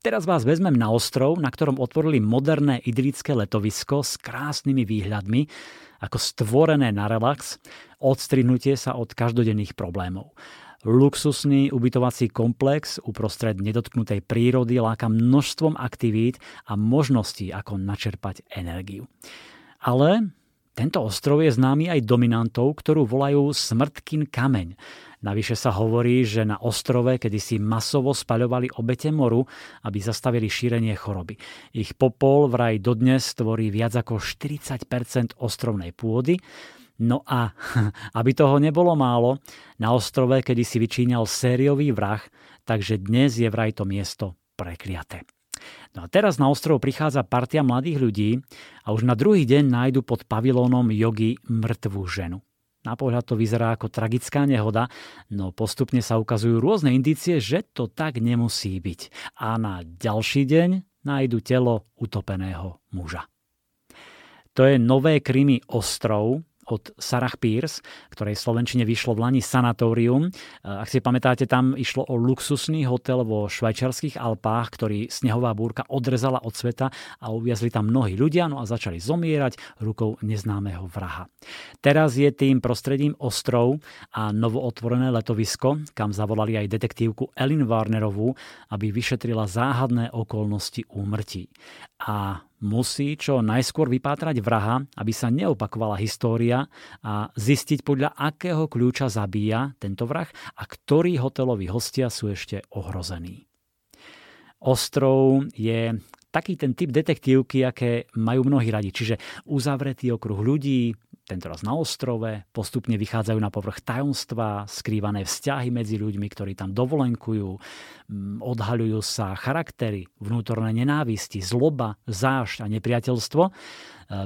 Teraz vás vezmem na ostrov, na ktorom otvorili moderné idylické letovisko s krásnymi výhľadmi, ako stvorené na relax, odstrihnutie sa od každodenných problémov. Luxusný ubytovací komplex uprostred nedotknutej prírody láka množstvom aktivít a možností, ako načerpať energiu. Ale tento ostrov je známy aj dominantou, ktorú volajú Smrtkin kameň. Navyše sa hovorí, že na ostrove kedysi masovo spaľovali obete moru, aby zastavili šírenie choroby. Ich popol vraj dodnes tvorí viac ako 40% ostrovnej pôdy, No a aby toho nebolo málo, na ostrove kedysi vyčíňal sériový vrah, takže dnes je vraj to miesto prekliaté. No a teraz na ostrov prichádza partia mladých ľudí a už na druhý deň nájdu pod pavilónom jogy mŕtvú ženu. Na pohľad to vyzerá ako tragická nehoda, no postupne sa ukazujú rôzne indície, že to tak nemusí byť. A na ďalší deň nájdu telo utopeného muža. To je nové krymy ostrov, od Sarah Pierce, ktorej v Slovenčine vyšlo v Lani Sanatórium. Ak si pamätáte, tam išlo o luxusný hotel vo švajčiarských Alpách, ktorý snehová búrka odrezala od sveta a uviazli tam mnohí ľudia no a začali zomierať rukou neznámeho vraha. Teraz je tým prostredím ostrov a novootvorené letovisko, kam zavolali aj detektívku Ellen Warnerovú, aby vyšetrila záhadné okolnosti úmrtí. A musí čo najskôr vypátrať vraha, aby sa neopakovala história a zistiť podľa akého kľúča zabíja tento vrah a ktorí hoteloví hostia sú ešte ohrození. Ostrov je taký ten typ detektívky, aké majú mnohí radi. Čiže uzavretý okruh ľudí, tentoraz na ostrove, postupne vychádzajú na povrch tajomstva, skrývané vzťahy medzi ľuďmi, ktorí tam dovolenkujú, mm, odhaľujú sa charaktery, vnútorné nenávisti, zloba, zášť a nepriateľstvo. E,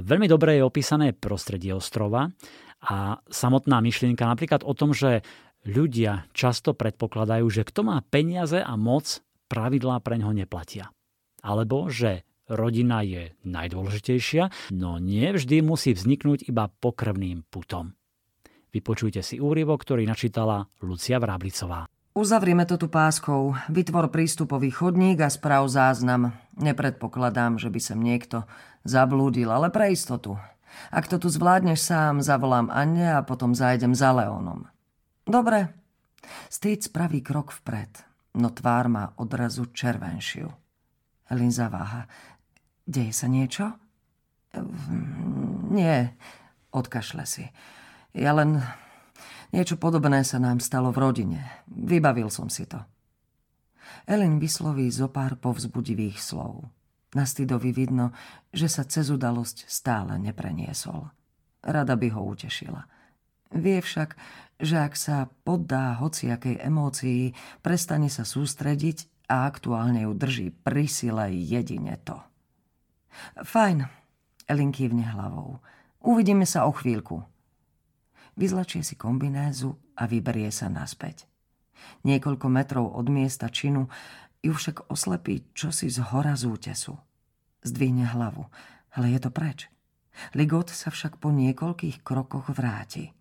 veľmi dobre je opísané prostredie ostrova a samotná myšlienka napríklad o tom, že ľudia často predpokladajú, že kto má peniaze a moc, pravidlá pre ňo neplatia. Alebo že rodina je najdôležitejšia, no nie vždy musí vzniknúť iba pokrvným putom. Vypočujte si úryvok, ktorý načítala Lucia Vráblicová. Uzavrieme to tu páskou. Vytvor prístupový chodník a sprav záznam. Nepredpokladám, že by sem niekto zablúdil, ale pre istotu. Ak to tu zvládneš sám, zavolám Anne a potom zájdem za Leónom. Dobre. Stýc spraví krok vpred, no tvár má odrazu červenšiu. Elin zaváha. Deje sa niečo? Nie, odkašle si. Ja len... Niečo podobné sa nám stalo v rodine. Vybavil som si to. Elin vysloví zo pár povzbudivých slov. Na Stydovi vidno, že sa cez udalosť stále nepreniesol. Rada by ho utešila. Vie však, že ak sa poddá hociakej emócii, prestane sa sústrediť a aktuálne ju drží pri sile jedine to. Fajn, Elin kývne hlavou. Uvidíme sa o chvíľku. Vyzlačie si kombinézu a vyberie sa naspäť. Niekoľko metrov od miesta činu ju však oslepí čosi z hora z útesu. Zdvihne hlavu, ale je to preč. Ligot sa však po niekoľkých krokoch vráti.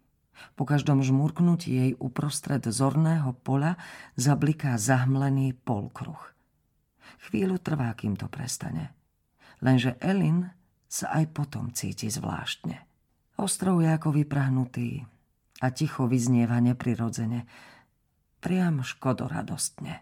Po každom žmurknutí jej uprostred zorného pola zabliká zahmlený polkruh. Chvíľu trvá, kým to prestane lenže Elin sa aj potom cíti zvláštne. Ostrov je ako vyprahnutý a ticho vyznieva neprirodzene, priam škodoradostne.